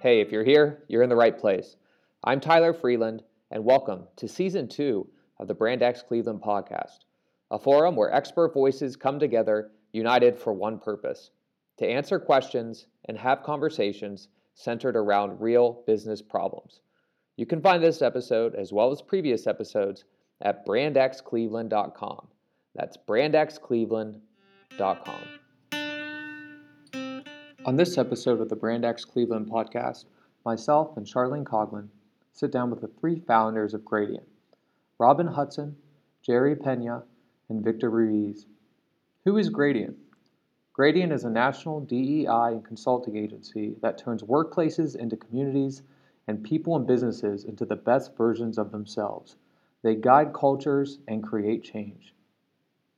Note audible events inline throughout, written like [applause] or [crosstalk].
Hey, if you're here, you're in the right place. I'm Tyler Freeland, and welcome to season two of the Brand X Cleveland podcast, a forum where expert voices come together united for one purpose to answer questions and have conversations centered around real business problems. You can find this episode, as well as previous episodes, at brandxcleveland.com. That's brandxcleveland.com. On this episode of the Brand X Cleveland podcast, myself and Charlene Coughlin sit down with the three founders of Gradient Robbin Hudson, Jerry Peña, and Victor Ruiz. Who is Gradient? Gradient is a national DEI and consulting agency that turns workplaces into communities and people and businesses into the best versions of themselves. They guide cultures and create change.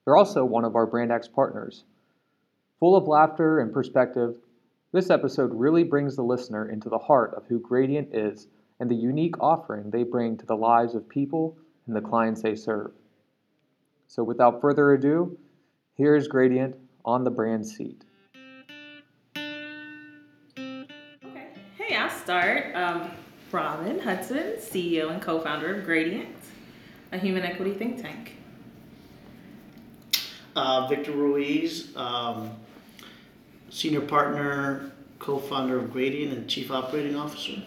They're also one of our Brand X partners. Full of laughter and perspective, this episode really brings the listener into the heart of who Gradient is and the unique offering they bring to the lives of people and the clients they serve. So, without further ado, here is Gradient on the brand seat. Okay. Hey, I'll start. Um, Robbin Hudson, CEO and co founder of Gradient, a human equity think tank. Uh, Victor Ruiz, um, senior partner, co-founder of Gradient, and chief operating officer.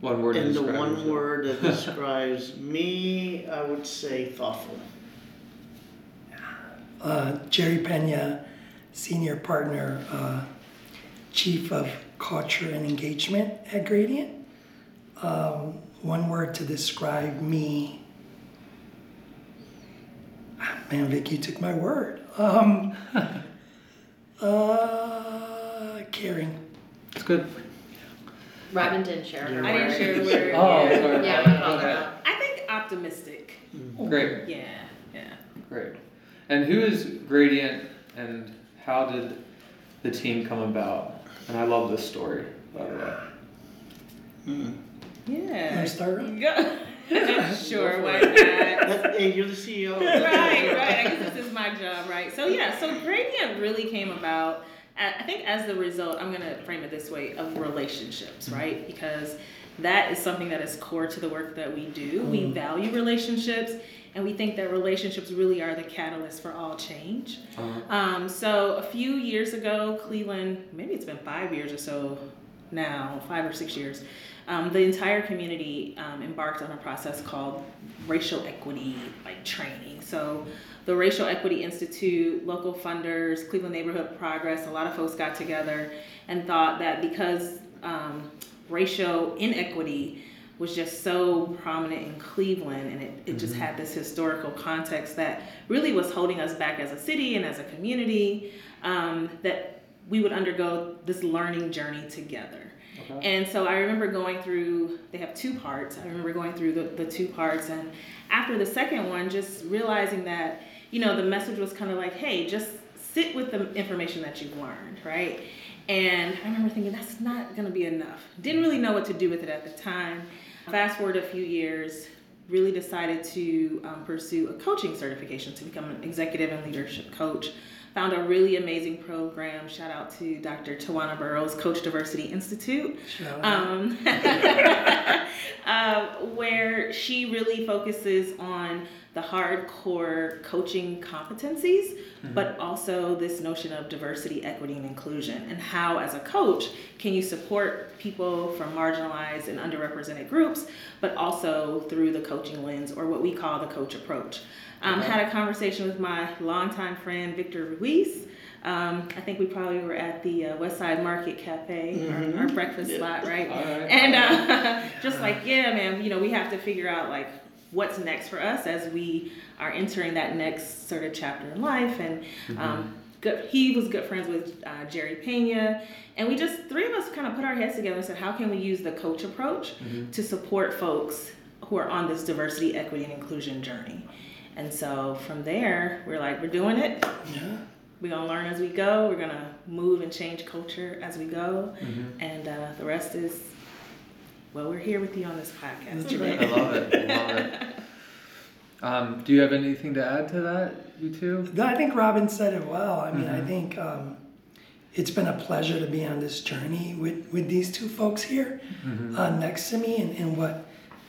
One word. And the one word that [laughs] describes me, I would say thoughtful. Uh, Jerry Peña, senior partner, uh, chief of culture and engagement at Gradient. Um, one word to describe me. Ah, Man, Vic, you took my word. Um, [laughs] uh, caring. It's good. Robin didn't share her I didn't share the word. [laughs] Oh, yeah. sorry. Yeah, we called Okay. out. I think optimistic. Great. Yeah, yeah. Great. And who is Gradient and how did the team come about? And I love this story, by the way. Mm. Yeah. Wanna start, Rob? Go. [laughs] [laughs] sure, why not? That- hey, you're the CEO. right, right. I guess this is my job, right? So yeah, so Gradient really came about. I think as the result, I'm gonna frame it this way of relationships, right? Because that is something that is core to the work that we do. We value relationships, and we think that relationships really are the catalyst for all change. Uh-huh. Um, so a few years ago, Cleveland, maybe it's been five years or so now, five or six years, um, the entire community um, embarked on a process called racial equity like training. So the Racial Equity Institute, local funders, Cleveland Neighborhood Progress, a lot of folks got together and thought that because um, racial inequity was just so prominent in Cleveland and it, it just had this historical context that really was holding us back as a city and as a community um, that we would undergo this learning journey together. And so I remember going through, they have two parts. I remember going through the, the two parts. And after the second one, just realizing that, you know, the message was kind of like, hey, just sit with the information that you've learned, right? And I remember thinking, that's not going to be enough. Didn't really know what to do with it at the time. Fast forward a few years, really decided to um, pursue a coaching certification to become an executive and leadership coach. Found a really amazing program. Shout out to Dr. Tawana Burrows, Coach Diversity Institute, um, [laughs] uh, where she really focuses on the hardcore coaching competencies, but also this notion of diversity, equity, and inclusion, and how, as a coach, can you support people from marginalized and underrepresented groups, but also through the coaching lens or what we call the coach approach. Um, Had a conversation with my longtime friend Victor Ruiz. Um, I think we probably were at the uh, West Side Market Cafe, our, our breakfast Yeah. spot, right? Right. And uh, [laughs] just like, yeah, man, you know, we have to figure out like what's next for us as we are entering that next sort of chapter in life. And um, good, he was good friends with uh, Jerry Peña, and we just three of us kind of put our heads together and said, how can we use the coach approach to support folks who are on this diversity, equity, and inclusion journey? And so from there, we're like, we're doing it. Yeah. We're gonna learn as we go. We're gonna move and change culture as we go, and uh, the rest is well, we're here with you on this podcast That's today. I love it. I love it. [laughs] Um, do you have anything to add to that, you two? No, I think Robbin said it well. I mean, I Mhm. think um, it's been a pleasure to be on this journey with, with these two folks here uh, next to me and, and what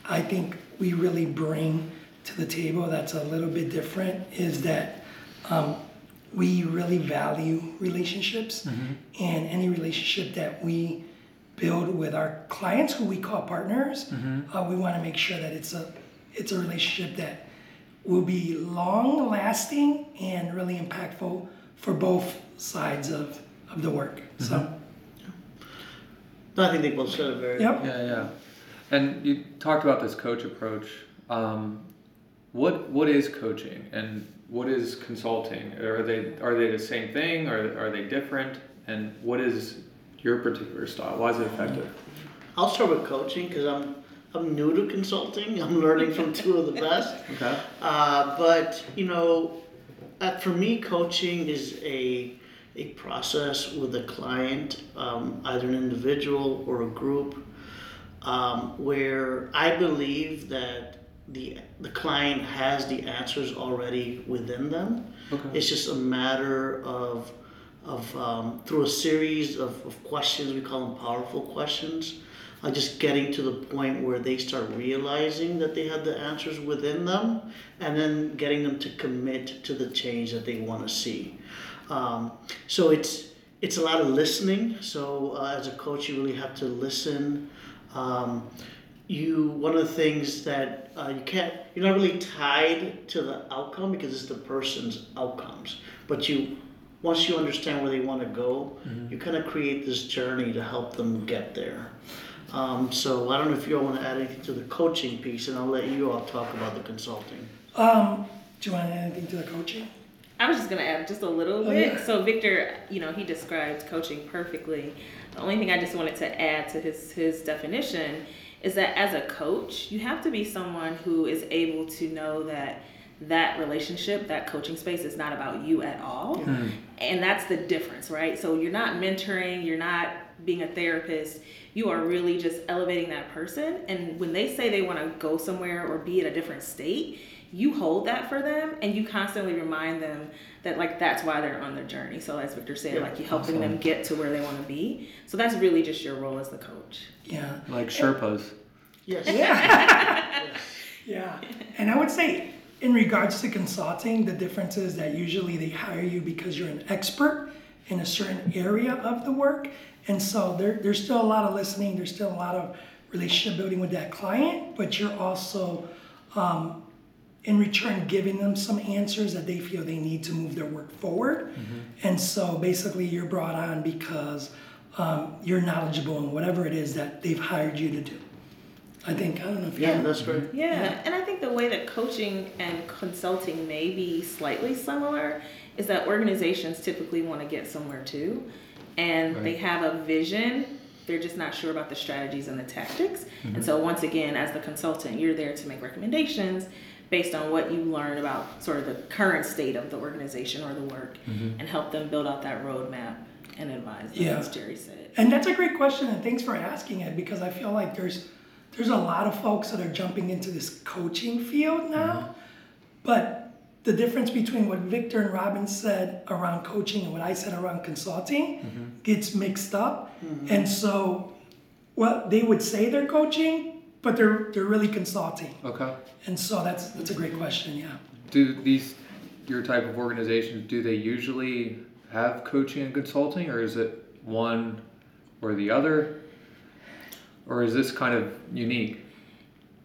I think we really bring to the table that's a little bit different is that um, we really value relationships and any relationship that we build with our clients who we call partners uh, we want to make sure that it's a it's a relationship that will be long lasting and really impactful for both sides of, of the work so No, I think they both said it very. yep Yeah, yeah. And you talked about this coach approach. Um, what what is coaching and what is consulting? Are they are they the same thing or are they different? And what is your particular style? Why is it effective? I'll start with coaching because I'm I'm new to consulting. [laughs] I'm learning from two of the best. [laughs] Okay. Uh, but you know, uh, for me, coaching is a a process with a client, um, either an individual or a group, um, where I believe that the the client has the answers already within them. Okay. It's just a matter of of um, through a series of, of questions we call them powerful questions uh, just getting to the point where they start realizing that they have the answers within them and then getting them to commit to the change that they want to see um, so it's it's a lot of listening so uh, as a coach you really have to listen um, you one of the things that uh, you can't you're not really tied to the outcome because it's the person's outcomes but you once you understand where they want to go you kind of create this journey to help them get there um, so i don't know if you all want to add anything to the coaching piece and i'll let you all talk about the consulting um, do you want to add anything to the coaching I was just gonna add just a little Oh, bit. yeah. So Victor, you know, he described coaching perfectly. The only thing I just wanted to add to his his definition is that as a coach, you have to be someone who is able to know that that relationship, that coaching space is not about you at all. Hmm. And that's the difference, right? So you're not mentoring, you're not being a therapist. You are really just elevating that person. And when they say they want to go somewhere or be in a different state, you hold that for them and you constantly remind them that like that's why they're on their journey. So as Victor said, like you're helping them get to where they want to be. So that's really just your role as the coach. yeah Like Sherpas. yes Yeah. [laughs] [laughs] yeah. And I would say, in regards to consulting, the difference is that usually they hire you because you're an expert in a certain area of the work. And so there, there's still a lot of listening, there's still a lot of relationship building with that client, but you're also, um, in return, giving them some answers that they feel they need to move their work forward. And so basically, you're brought on because um, you're knowledgeable in whatever it is that they've hired you to do. I think, I don't know if you yeah that's great Yeah, and I think the way that coaching and consulting may be slightly similar is that organizations typically want to get somewhere too, and they have a vision. They're just not sure about the strategies and the tactics. And so, once again, as the consultant, you're there to make recommendations based on what you learn about sort of the current state of the organization or the work mm-hmm. and help them build out that roadmap and advise them, Yeah. as Jerry said. And that's a great question, and thanks for asking it because I feel like there's there's a lot of folks that are jumping into this coaching field now, mm-hmm. but the difference between what Victor and Robbin said around coaching and what I said around consulting mm-hmm. gets mixed up, and so well they would say they're coaching, but they're they're really consulting, Okay. and so that's that's a great question, yeah. Do these your type of organizations do they usually have coaching and consulting or is it one or the other? Or is this kind of unique?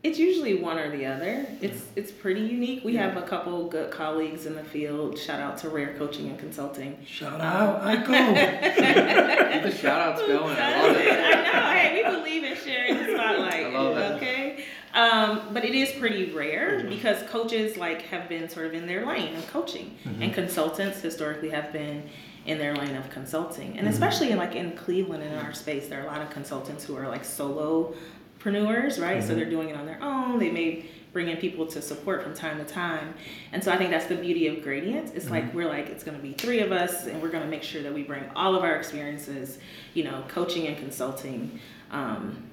It's usually one or the other. It's it's pretty unique. We have a couple good colleagues in the field. Shout out to Rare Coaching and Consulting. Shout out, I go. [laughs] Keep the shout outs going. I love it. [laughs] I know. Hey, we believe in sharing the spotlight. I love it. Okay. Um, but it is pretty rare mm-hmm. because coaches like have been sort of in their lane of coaching, mm-hmm. and consultants historically have been in their lane of consulting, and mm-hmm. especially in like in Cleveland in our space, there are a lot of consultants who are like solopreneurs, right? So they're doing it on their own. They may bring in people to support from time to time, and so I think that's the beauty of Gradient. It's like we're like it's going to be three of us, and we're going to make sure that we bring all of our experiences, you know, coaching and consulting. Um,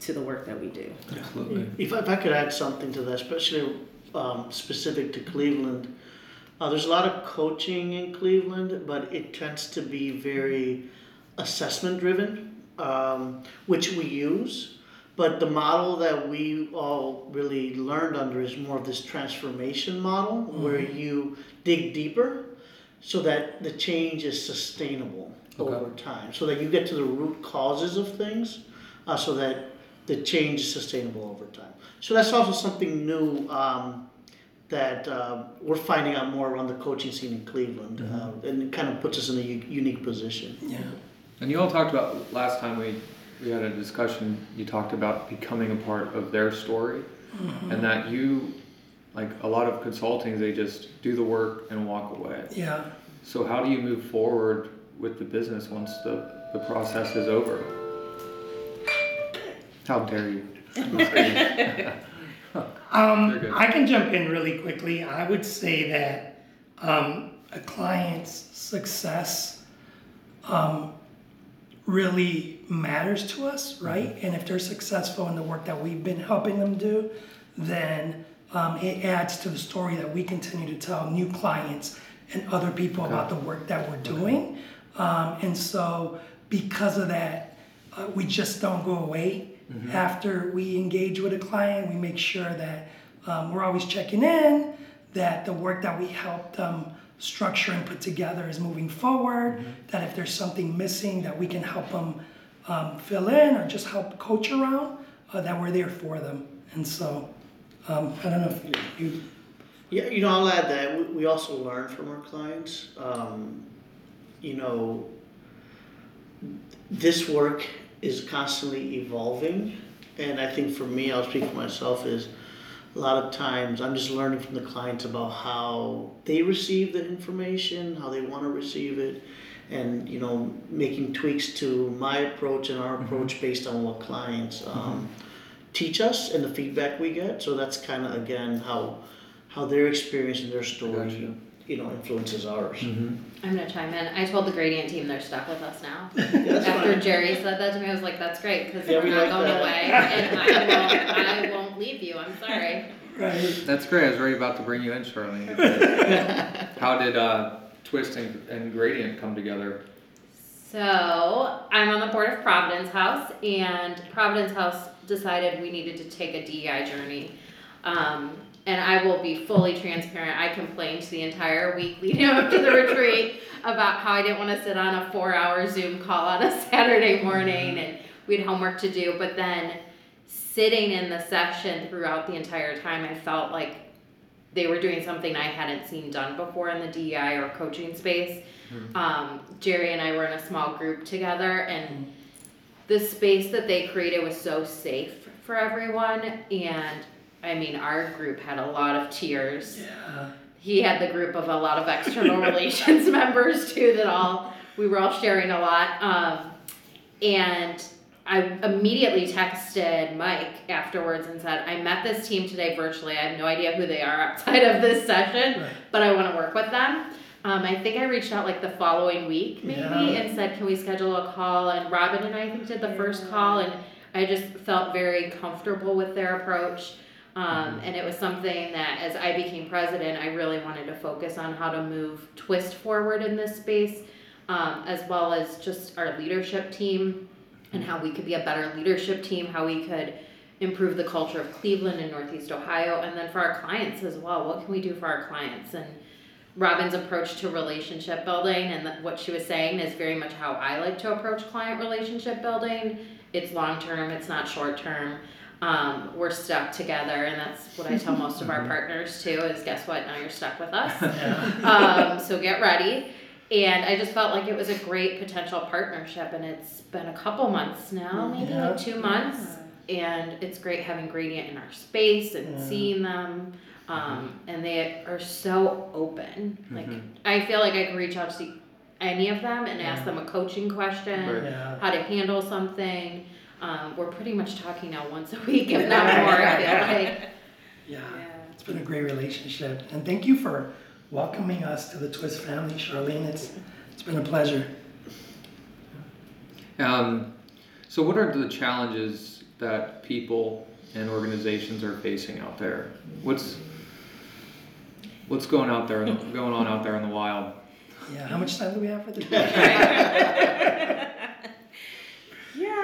to the work that we do. Absolutely. If, if I could add something to that, especially um, specific to Cleveland, Uh, there's a lot of coaching in Cleveland, but it tends to be very assessment driven, um, which we use. But the model that we all really learned under is more of this transformation model where you dig deeper so that the change is sustainable Okay. over time, so that you get to the root causes of things, uh, so that the change is sustainable over time. So that's also something new um, that uh, we're finding out more around the coaching scene in Cleveland, uh, and it kind of puts us in a u- unique position. Yeah. And you all talked about last time we we had a discussion. You talked about becoming a part of their story, and that you, like a lot of consulting, they just do the work and walk away. Yeah. So how do you move forward with the business once the the process is over? How dare you? I'm just kidding. They're Um, good. I can jump in really quickly. I would say that um, a client's success um, really matters to us, right? And if they're successful in the work that we've been helping them do, then um, it adds to the story that we continue to tell new clients and other people about the work that we're doing. Um, and so, because of that, uh, we just don't go away after we engage with a client. We make sure that um, we're always checking in, that the work that we help them structure and put together is moving forward, that if there's something missing, that we can help them um, fill in or just help coach around, uh, that we're there for them. And so, um, I don't know if you, Yeah, you know, I'll add that we, we also learn from our clients. Um, you know, this work is constantly evolving, and I think for me, I'll speak for myself, is a lot of times I'm just learning from the clients about how they receive the information, how they want to receive it, and you know, making tweaks to my approach and our approach based on what clients um, teach us and the feedback we get. So that's kind of again how how their experience and their story. You know, influences ours. I'm gonna chime in. I told the gradient team they're stuck with us now. [laughs] that's After fine. Jerry said that to me, I was like, "That's great because Yeah, we're we not like going that. away, [laughs] and I won't, I won't leave you. I'm sorry." [laughs] right? That's great. I was already about to bring you in, Charlene. How did uh, Twist and, and Gradient come together? So I'm on the board of Providence House, and Providence House decided we needed to take a DEI journey. Um, and I will be fully transparent. I complained the entire week leading up to the retreat about how I didn't want to sit on a four-hour Zoom call on a Saturday morning, mm-hmm. and we had homework to do. But then sitting in the session throughout the entire time, I felt like they were doing something I hadn't seen done before in the DEI or coaching space. Mm-hmm. Um, Jerry and I were in a small group together, and mm-hmm. the space that they created was so safe for everyone. And I mean, our group had a lot of tears. Yeah. He had the group of a lot of [laughs] external relations [laughs] members too, that all we were all sharing a lot. Um, and I immediately texted Mike afterwards and said, I met this team today virtually. I have no idea who they are outside of this session, Right. but I want to work with them. Um, I think I reached out like the following week maybe Yeah. and said, Can we schedule a call? And Robbin and I think did the first call, and I just felt very comfortable with their approach. Um, and it was something that as I became president, I really wanted to focus on how to move Twist forward in this space, um, as well as just our leadership team and how we could be a better leadership team, how we could improve the culture of Cleveland and Northeast Ohio, and then for our clients as well. What can we do for our clients? And Robbin's approach to relationship building and that what she was saying is very much how I like to approach client relationship building. It's long term, it's not short term. Um, we're stuck together, and that's what I tell most of our [laughs] partners too. Is guess what? Now you're stuck with us. [laughs] um, so get ready. And I just felt like it was a great potential partnership, and it's been a couple months now, maybe Yeah. like two months, and it's great having Gradient in our space and Yeah. seeing them. Um, and they are so open. Like Mhm. I feel like I can reach out to any of them and ask them a coaching question, Yeah. how to handle something. Um, we're pretty much talking now once a week, if not [laughs] more. I feel like. Yeah. It's been a great relationship. And thank you for welcoming us to the Twist family, Charlene. It's it's been a pleasure. Um, so, what are the challenges that people and organizations are facing out there? What's what's going out there, going on out there in the wild? Yeah, how much time do we have for this? [laughs] [laughs]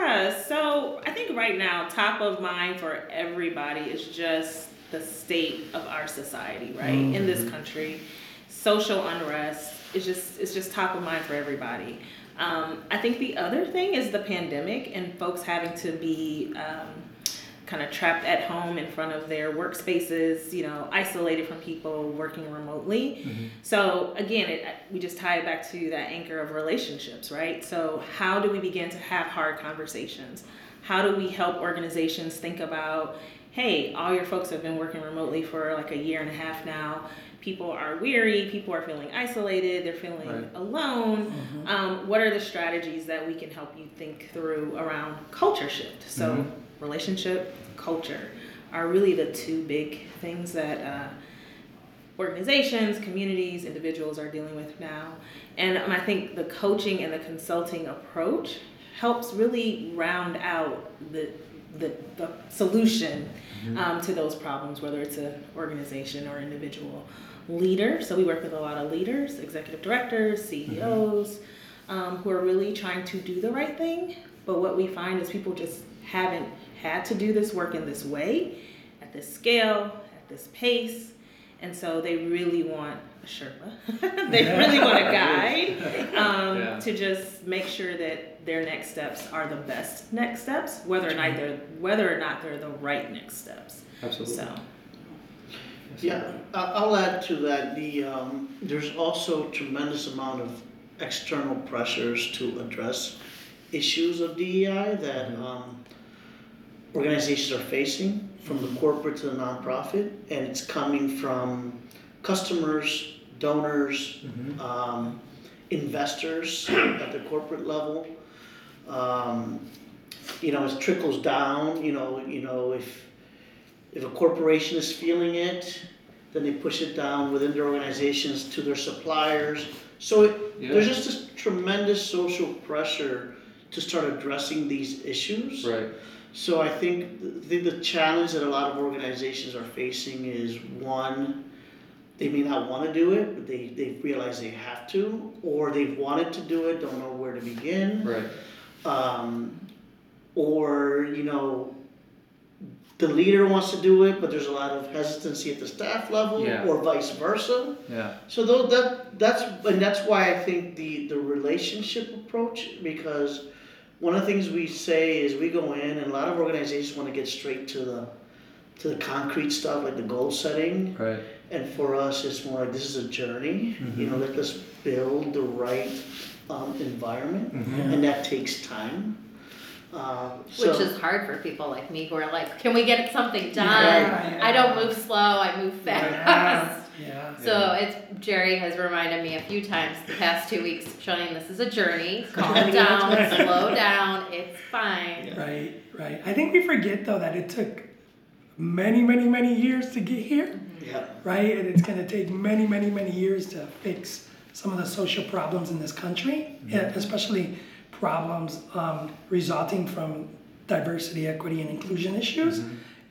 Yeah, so I think right now, top of mind for everybody is just the state of our society, right? In this country, social unrest is just it's just top of mind for everybody. Um, I think the other thing is the pandemic and folks having to be um, kind of trapped at home in front of their workspaces, you know, isolated from people, working remotely. Mm-hmm. So again, it, we just tie it back to that anchor of relationships, right? So how do we begin to have hard conversations? How do we help organizations think about, hey, all your folks have been working remotely for like a year and a half now. People are weary. People are feeling isolated. They're feeling Right. alone. Mm-hmm. Um, what are the strategies that we can help you think through around culture shift? So mm-hmm. Relationship, culture are really the two big things that uh, organizations, communities, individuals are dealing with now. And um, I think the coaching and the consulting approach helps really round out the, the, the solution um, to those problems, whether it's an organization or individual leader. So we work with a lot of leaders, executive directors, CEOs, um, who are really trying to do the right thing. But what we find is people just haven't had to do this work in this way, at this scale, at this pace. And so they really want a Sherpa. [laughs] they really want a guide [laughs] um, Yeah. to just make sure that their next steps are the best next steps, whether or not they're whether or not they're the right next steps. Absolutely. So Yeah, I- I'll add to that, the, um, there's also tremendous amount of external pressures to address issues of DEI that, um, organizations are facing, from the corporate to the nonprofit, and it's coming from customers, donors, um, investors [clears throat] at the corporate level. Um, you know, it trickles down, you know, you know, if, if a corporation is feeling it, then they push it down within their organizations to their suppliers. So it, there's just this tremendous social pressure to start addressing these issues. Right. So I think the, the challenge that a lot of organizations are facing is one, they may not want to do it, but they, they realize they have to, or they've wanted to do it, don't know where to begin. Right. Um, or, you know, the leader wants to do it, but there's a lot of hesitancy at the staff level, Yeah. or vice versa. Yeah. So though that that's and that's why I think the the relationship approach because one of the things we say is we go in and a lot of organizations want to get straight to the to the concrete stuff like the goal setting Right. and for us it's more like this is a journey you know let us build the right um, environment and that takes time uh, so, Which is hard for people like me who are like, can we get something done? Yeah, I don't move slow, I move fast. Yeah, yeah. So it's Jerry has reminded me a few times the past two weeks, showing this is a journey. [laughs] Calm down, slow down, it's fine. Right, right. I think we forget though that it took many, many, many years to get here, yeah right? And it's gonna take many, many, many years to fix some of the social problems in this country, yeah, especially problems um, resulting from diversity, equity, and inclusion issues.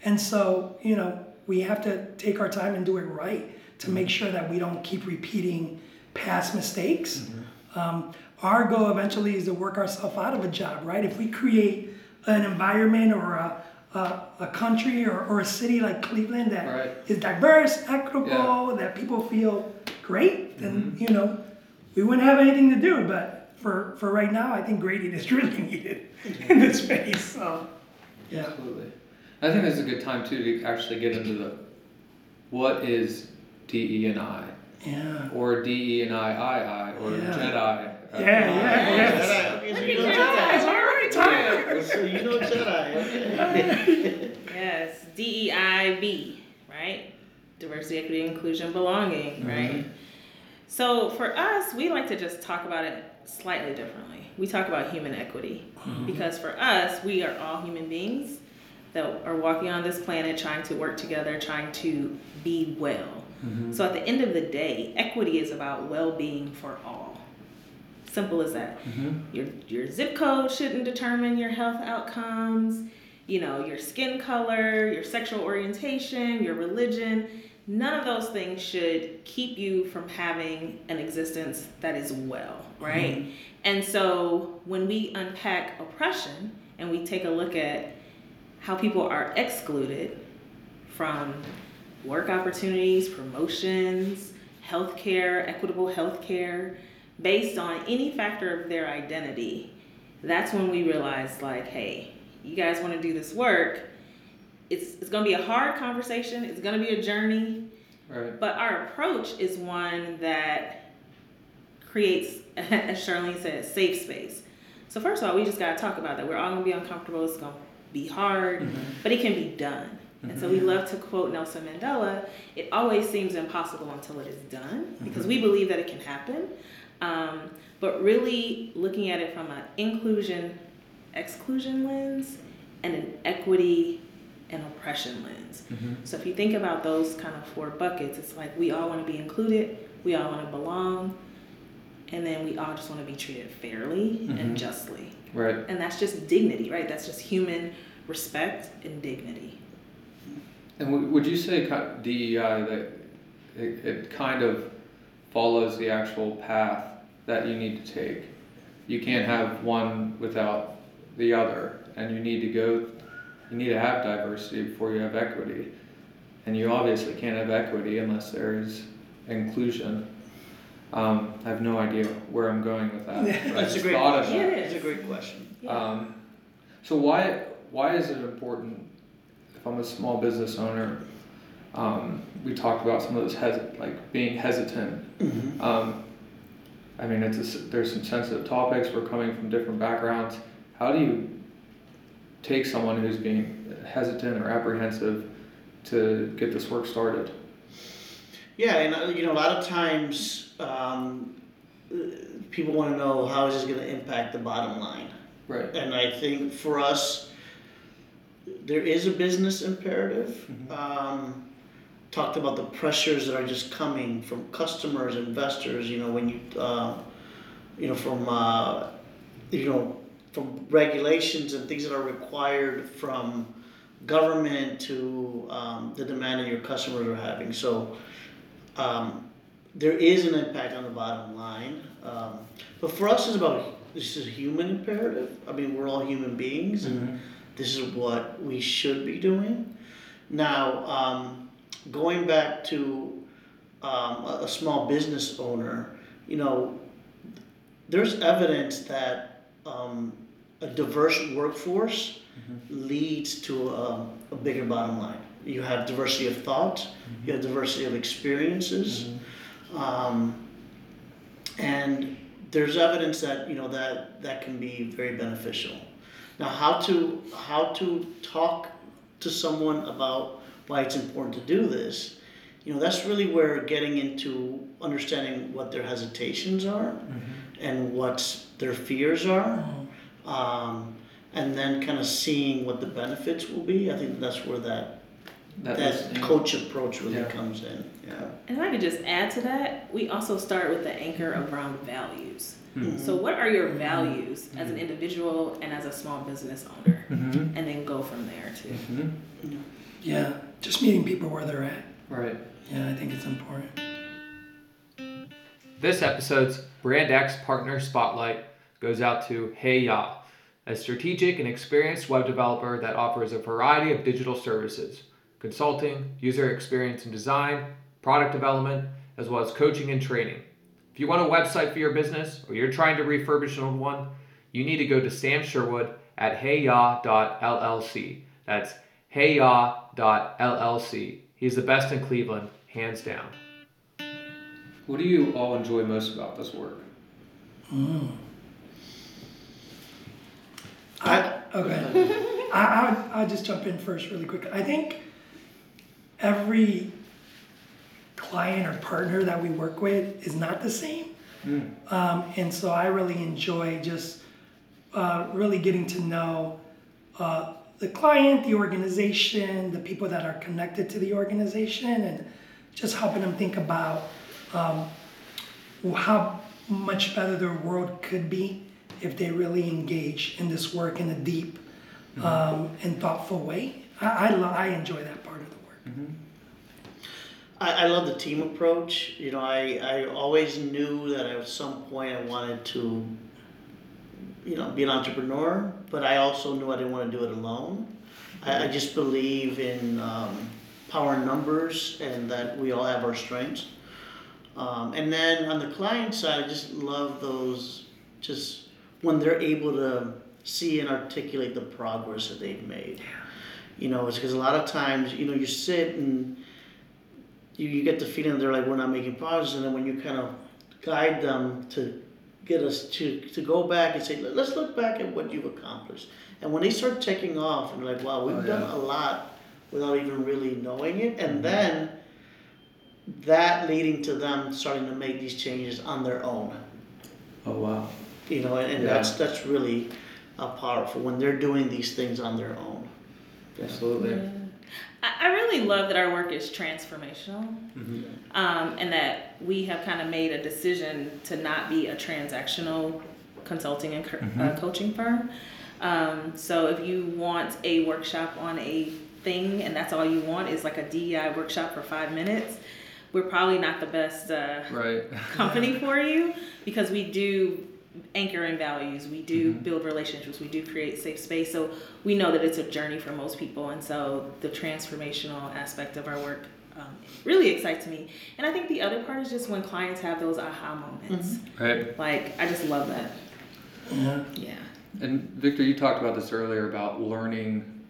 And so, you know, we have to take our time and do it right to make sure that we don't keep repeating past mistakes. Um, our goal eventually is to work ourselves out of a job, right? If we create an environment or a, a, a country or, or a city like Cleveland that is Right. diverse, equitable, that people feel great, then, you know, we wouldn't have anything to do. But for, for right now, I think Gradient is [laughs] really needed in this space. So, yeah. Absolutely. I think this is a good time too to actually get into the what is DE and I Yeah. or DE and I I I or Yeah. Jedi. uh, Yeah, yeah, Oh, yes. Jedi. Okay, so you know Yes, Jedi. all right, Tyler. So you know Jedi. [laughs] Yes, DEIB, right? Diversity, equity, inclusion, belonging, right? So for us, we like to just talk about it slightly differently. We talk about human equity mm-hmm. because for us, we are all human beings that are walking on this planet trying to work together, trying to be well. Mm-hmm. So at the end of the day, equity is about well-being for all. Simple as that. Mm-hmm. Your your zip code shouldn't determine your health outcomes. You know, your skin color, your sexual orientation, your religion. none of those things should keep you from having an existence that is well, right? Mm-hmm. And so when we unpack oppression and we take a look at how people are excluded from work opportunities, promotions, healthcare, equitable healthcare, based on any factor of their identity, that's when we realize, like, hey, you guys want to do this work. It's, it's going to be a hard conversation. It's going to be a journey. Right. But our approach is one that creates, [laughs] as Charlene said, safe space. So first of all, we just gotta talk about that. We're all gonna be uncomfortable. It's gonna be hard, mm-hmm. but it can be done. And so we mm-hmm. love to quote Nelson Mandela. It always seems impossible until it is done, mm-hmm. because we believe that it can happen. Um, but really looking at it from an inclusion, exclusion lens, and an equity and oppression lens. So if you think about those kind of four buckets, it's like we all want to be included, we all want to belong, and then we all just want to be treated fairly and mm-hmm. justly. Right. And that's just dignity, right? That's just human respect and dignity. And w- would you say DEI that it, it kind of follows the actual path that you need to take? You can't have one without the other, and you need to go. You need to have diversity before you have equity, and you obviously can't have equity unless there is inclusion. Um, I have no idea where I'm going with that. That's a great thought of question. that. Yeah, it That's a great question. Yeah. Um, so why why is it important if I'm a small business owner? Um, we talked about some of those hes- like being hesitant. Mhm. Um, I mean, it's a s there's some sensitive topics. We're coming from different backgrounds. How do you take someone who's being hesitant or apprehensive to get this work started? Yeah, and uh, you know, a lot of times um, people want to know how is this going to impact the bottom line. Right. And I think for us, there is a business imperative. Um, talked about the pressures that are just coming from customers, investors. You know, when you, uh, you know, from uh, you know, from regulations and things that are required from government to um, the demand that your customers are having. So. Um, there is an impact on the bottom line, um, but for us, it's about this is a human imperative. I mean, we're all human beings, and this is what we should be doing. Now, um, going back to um, a, a small business owner, you know, there's evidence that um, a diverse workforce leads to a, a bigger bottom line. You have diversity of thought, you have diversity of experiences, um, and there's evidence that you know that that can be very beneficial. Now, how to how to talk to someone about why it's important to do this, you know, that's really where getting into understanding what their hesitations are and what their fears are, um, and then kind of seeing what the benefits will be. I think that's where that That that was- coach approach really Yeah. comes in. Yeah. And if I could just add to that, we also start with the anchor around values. Hmm. So, what are your values as an individual and as a small business owner? Mhm. And then go from there too. Mhm. Yeah, just meeting people where they're at. Right. Yeah, I think it's important. This episode's Brand X Partner Spotlight goes out to Hey Ya, a strategic and experienced web developer that offers a variety of digital services consulting, user experience and design, product development, as well as coaching and training. If you want a website for your business or you're trying to refurbish an old one, you need to go to Sam Sherwood at heyya.llc. That's heyya.llc. He's the best in Cleveland, hands down. What do you all enjoy most about this work? Mm. I, okay. [laughs] I, I, I'll just jump in first really quick. I think every client or partner that we work with is not the same. Um, and so I really enjoy just uh, really getting to know uh, the client, the organization, the people that are connected to the organization, and just helping them think about um, how much better their world could be if they really engage in this work in a deep um, and thoughtful way. I, I, I enjoy that work. I, I love the team approach. You know, I, I always knew that at some point I wanted to, you know, be an entrepreneur, but I also knew I didn't want to do it alone. I, I just believe in um, power in numbers and that we all have our strengths. Um, and then on the client side, I just love those, just when they're able to see and articulate the progress that they've made. You know, it's because a lot of times, you know, you sit and you, you get the feeling they're like, we're not making progress. And then when you kind of guide them to get us to, to go back and say, "Let- let's look back at what you've accomplished. And when they start checking off and like, wow, we've Oh, done a lot without even really knowing it. And then that leading to them starting to make these changes on their own. Oh wow. You know, and, and Yeah. that's that's really uh, powerful when they're doing these things on their own. Absolutely. Yeah. I, I really love that our work is transformational. Mhm. um, and that we have kind of made a decision to not be a transactional consulting and co- uh, coaching firm. Um, so if you want a workshop on a thing and that's all you want is like a DEI workshop for five minutes, we're probably not the best uh, Right. company [laughs] for you because we do anchor in values. We do Mhm. build relationships. We do create safe space. So we know that it's a journey for most people. And so the transformational aspect of our work um, really excites me. And i think the other part is just when clients have those aha moments. Right. like i just love that. Yeah. yeah. And Victor, you talked about this earlier about learning,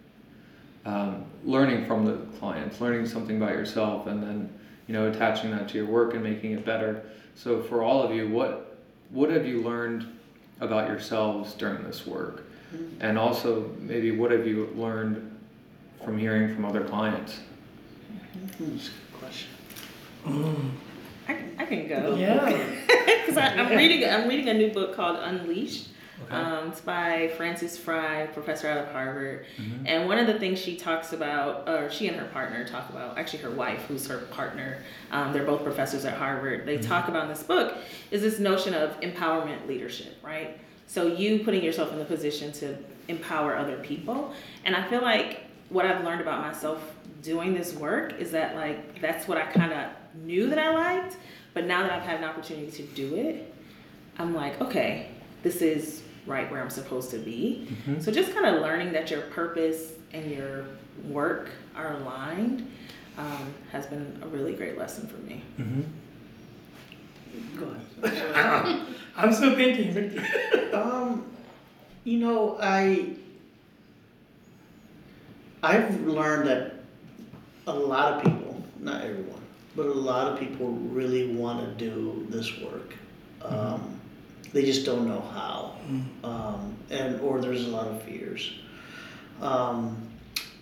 um, learning from the clients, learning something about yourself, and then you know attaching that to your work and making it better. So for all of you, what what have you learned about yourselves during this work, and also maybe what have you learned from hearing from other clients? Hmm, That's a good question. Mm. i, can- I can go Yeah. [laughs] because i'm reading i'm reading a new book called unleashed Okay. Um, it's by Frances Frei, professor out of Harvard. Mhm. And one of the things she talks about, or she and her partner talk about, actually her wife, who's her partner, um, they're both professors at Harvard. They talk about in this book is this notion of empowerment leadership, right? So you putting yourself in the position to empower other people. And I feel like what I've learned about myself doing this work is that like that's what I kind of knew that I liked, but now that I've had an opportunity to do it, I'm like, okay, this is right where I'm supposed to be. Mhm. So just kind of learning that your purpose and your work are aligned um, has been a really great lesson for me. Mhm. Go ahead. [laughs] I'm still thinking. [laughs] Um, you know, I I've learned that a lot of people, not everyone, but a lot of people really want to do this work. Um, they just don't know how, um, and or there's a lot of fears. Um,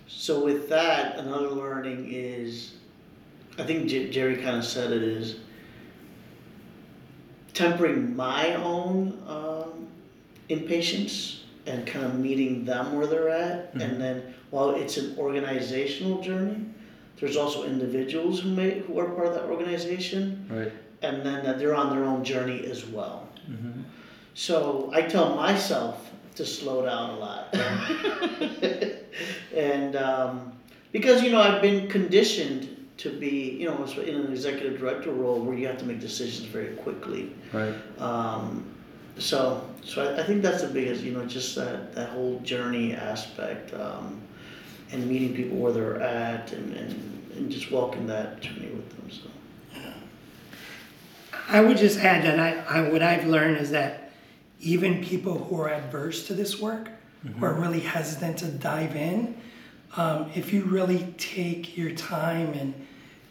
so with that, another learning is, I think J- Jerry kind of said it is tempering my own um, impatience and kind of meeting them where they're at. Mhm. And then while it's an organizational journey, there's also individuals who may who are part of that organization, Right. and then that they're on their own journey as well. Mhm. So I tell myself to slow down a lot. [laughs] and um, because, you know, I've been conditioned to be, you know, in an executive director role where you have to make decisions very quickly. Right. Um, so, so I, I think that's the biggest, you know, just that, that whole journey aspect um, and meeting people where they're at and, and, and just walking that journey with them. So. I would just add that I, I what I've learned is that even people who are adverse to this work, who are really hesitant to dive in, um, if you really take your time and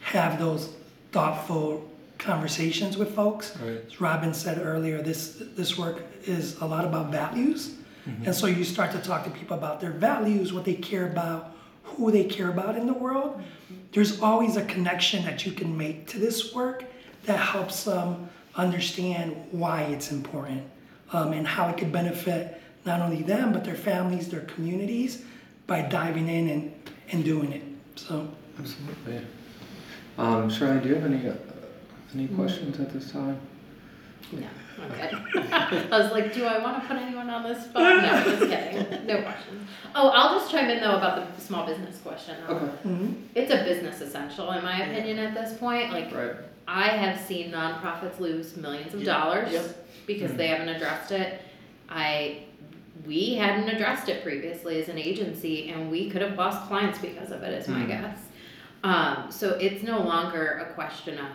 have those thoughtful conversations with folks, Right. as Robbin said earlier, this this work is a lot about values, and so you start to talk to people about their values, what they care about, who they care about in the world. There's always a connection that you can make to this work that helps them understand why it's important um, and how it could benefit not only them but their families, their communities by diving in and, and doing it. So. Absolutely. Um, Shirley, do you have any uh, any questions at this time? No. Okay. [laughs] I was like, do I want to put anyone on this spot? No, just kidding. No question. Oh, I'll just chime in though about the small business question. Okay. Mhm. It's a business essential in my opinion at this point. Like Right. I have seen nonprofits lose millions of Yeah. dollars Yep. because they haven't addressed it. I we hadn't addressed it previously as an agency and we could have lost clients because of it is my Mm. guess. Um, so it's no longer a question of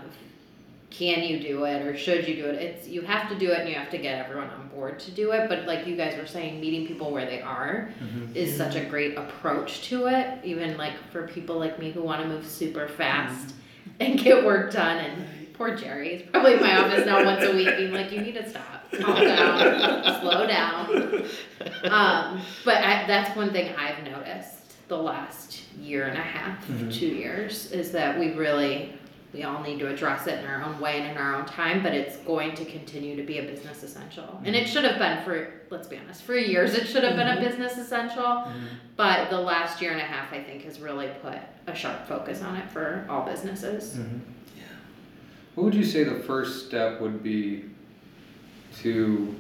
can you do it or should you do it? It's you have to do it and you have to get everyone on board to do it. But like you guys were saying, meeting people where they are Mhm. is such a great approach to it. Even like for people like me who want to move super fast and get work done. And poor Jerry is probably in my office now once a week, being like, "You need to stop, calm down, slow down." Um, but I, that's one thing I've noticed the last year and a half, Mhm. two years, is that we really we all need to address it in our own way and in our own time, but it's going to continue to be a business essential. And it mm-hmm. should have been for, let's be honest, for years it should have been a mm-hmm. business essential. Mm-hmm. But the last year and a half, I think, has really put a sharp focus on it for all businesses. Mhm. What would you say the first step would be to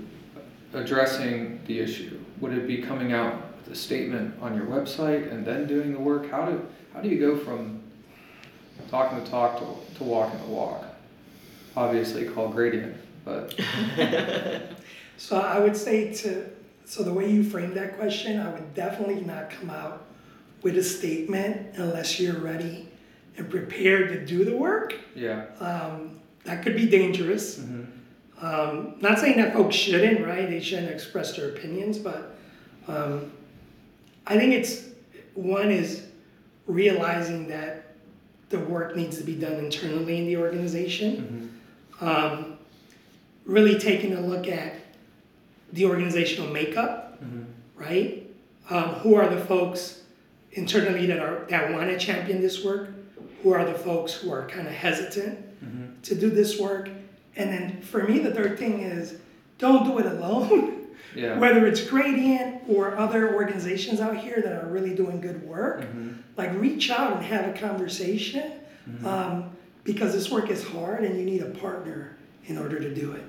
addressing the issue? Would it be coming out with a statement on your website and then doing the work? How do how do you go from talking the talk to, to walking the walk? Obviously called gradient, but [laughs] So I would say to, so the way you framed that question, I would definitely not come out with a statement unless you're ready and prepared to do the work. yeah. Um, that could be dangerous. hmm Um, not saying that folks shouldn't, right? They shouldn't express their opinions, but um, I think it's one is realizing that the work needs to be done internally in the organization. hmm Um, really taking a look at the organizational makeup, hmm right? Um, who are the folks internally that are that want to champion this work? Who are the folks who are kind of hesitant hmm to do this work? And then for me, the third thing is don't do it alone. [laughs] Yeah. Whether it's Gradient or other organizations out here that are really doing good work, hmm like reach out and have a conversation um, because this work is hard and you need a partner in order to do it.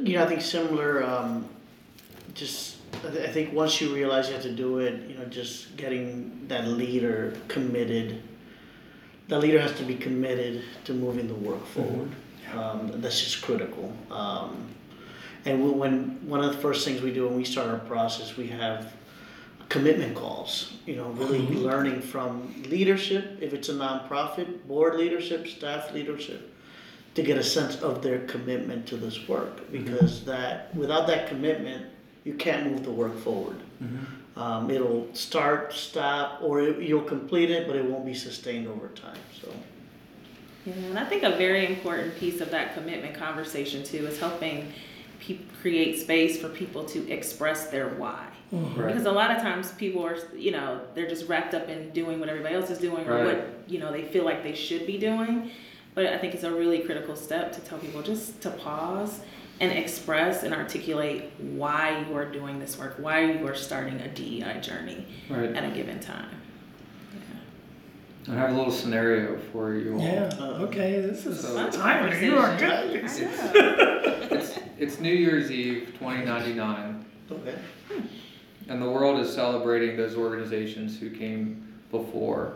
You know, I think similar, um, just, I, th- I think once you realize you have to do it, you know, just getting that leader committed. The leader has to be committed to moving the work forward. Um, that's just critical. Um, and when- when, one of the first things we do when we start our process, we have commitment calls, you know, really learning from leadership, if it's a nonprofit, board leadership, staff leadership, to get a sense of their commitment to this work. Because that without that commitment you can't move the work forward. Hmm um, it'll start stop or it, you'll complete it but it won't be sustained over time so. Yeah, and I think a very important piece of that commitment conversation too is helping pe- create space for people to express their why. Right. Because a lot of times people are, you know, they're just wrapped up in doing what everybody else is doing or Right. what, you know, they feel like they should be doing. But I think it's a really critical step to tell people just to pause and express and articulate why you are doing this work, why you are starting a DEI journey Right. at a given time. I have a little scenario for you all. Yeah. Uh, Okay. This is So- Fun timely. You are good. I know. [laughs] [laughs] It's, it's New Year's Eve 2099, okay and the world is celebrating those organizations who came before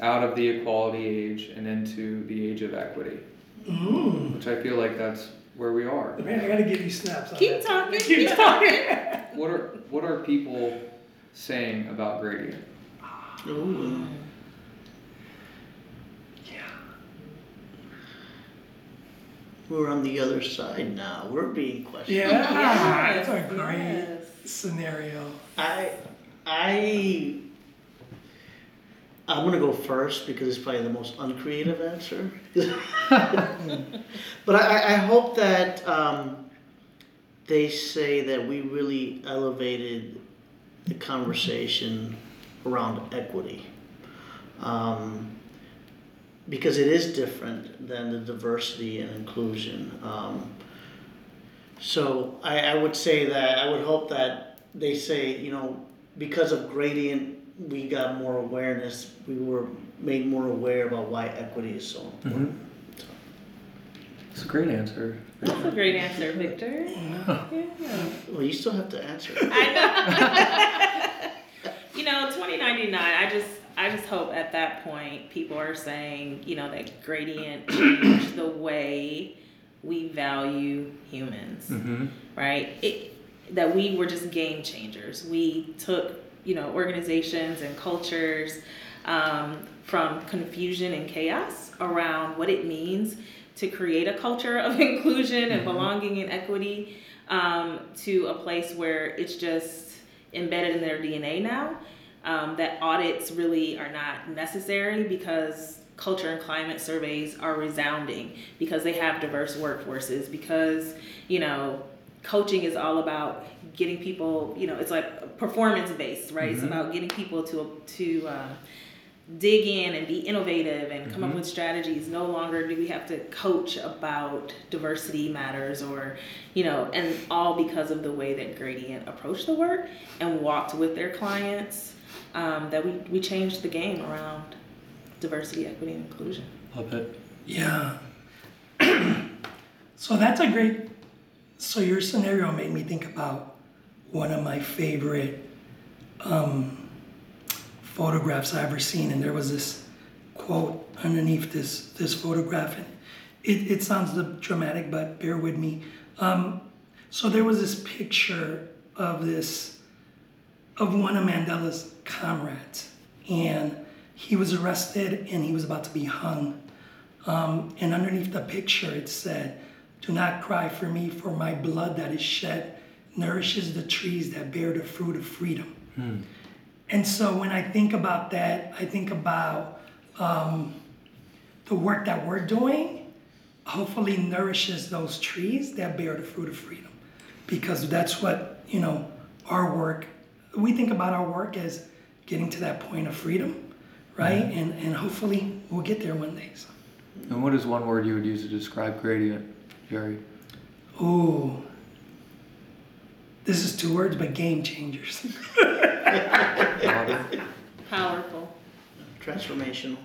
out of the equality age and into the age of equity, Mm. which I feel like that's where we are. Man, I gotta give you snaps. On Keep that. talking, Keep keep talking. What are what are people saying about gradient? Ooh. We're on the other side now we're being questioned Yeah, Yes, that's a great yes. scenario. I I I'm gonna go first because it's probably the most uncreative answer. [laughs] but I, I hope that um, they say that we really elevated the conversation around equity. Um, because it is different than the diversity and inclusion. Um, so I, I would say that I would hope that they say, you know, because of gradient, we got more awareness. We were made more aware about why equity is so important. It's a great answer. That's a great answer, Victor. Yeah. [laughs] Well, you still have to answer. I know. [laughs] you know, 2099. I just, I just hope at that point people are saying, you know, that gradient [clears throat] changed the way we value humans, Mm-hmm. right? It, that we were just game changers. We took, you know, organizations and cultures um, from confusion and chaos around what it means to create a culture of [laughs] inclusion and belonging and equity um, to a place where it's just embedded in their DNA now. Um, that audits really are not necessary because culture and climate surveys are resounding because they have diverse workforces because you know coaching is all about getting people you know it's like performance based right it's Mhm. about getting people to to uh, dig in and be innovative and come up Mhm. with strategies no longer do we have to coach about diversity matters or you know and all because of the way that gradient approached the work and walked with their clients um, that we, we changed the game around diversity equity and inclusion Love it. Yeah. [clears throat] so that's a great. So your scenario made me think about one of my favorite um, photographs I've ever seen, and there was this quote underneath this this photograph, and it, it sounds dramatic, but bear with me. Um, so there was this picture of this of one of Mandela's comrades, and he was arrested and he was about to be hung. Um, and underneath the picture, it said, Do not cry for me, for my blood that is shed nourishes the trees that bear the fruit of freedom. And so when I think about that, I think about um, the work that we're doing, hopefully nourishes those trees that bear the fruit of freedom. Because that's what, you know, our work, we think about our work as getting to that point of freedom, right? And, and hopefully we'll get there one day. So. And what is one word you would use to describe gradient, Jerry? Ooh. This is two words, but game changers. Love [laughs] powerful Transformational.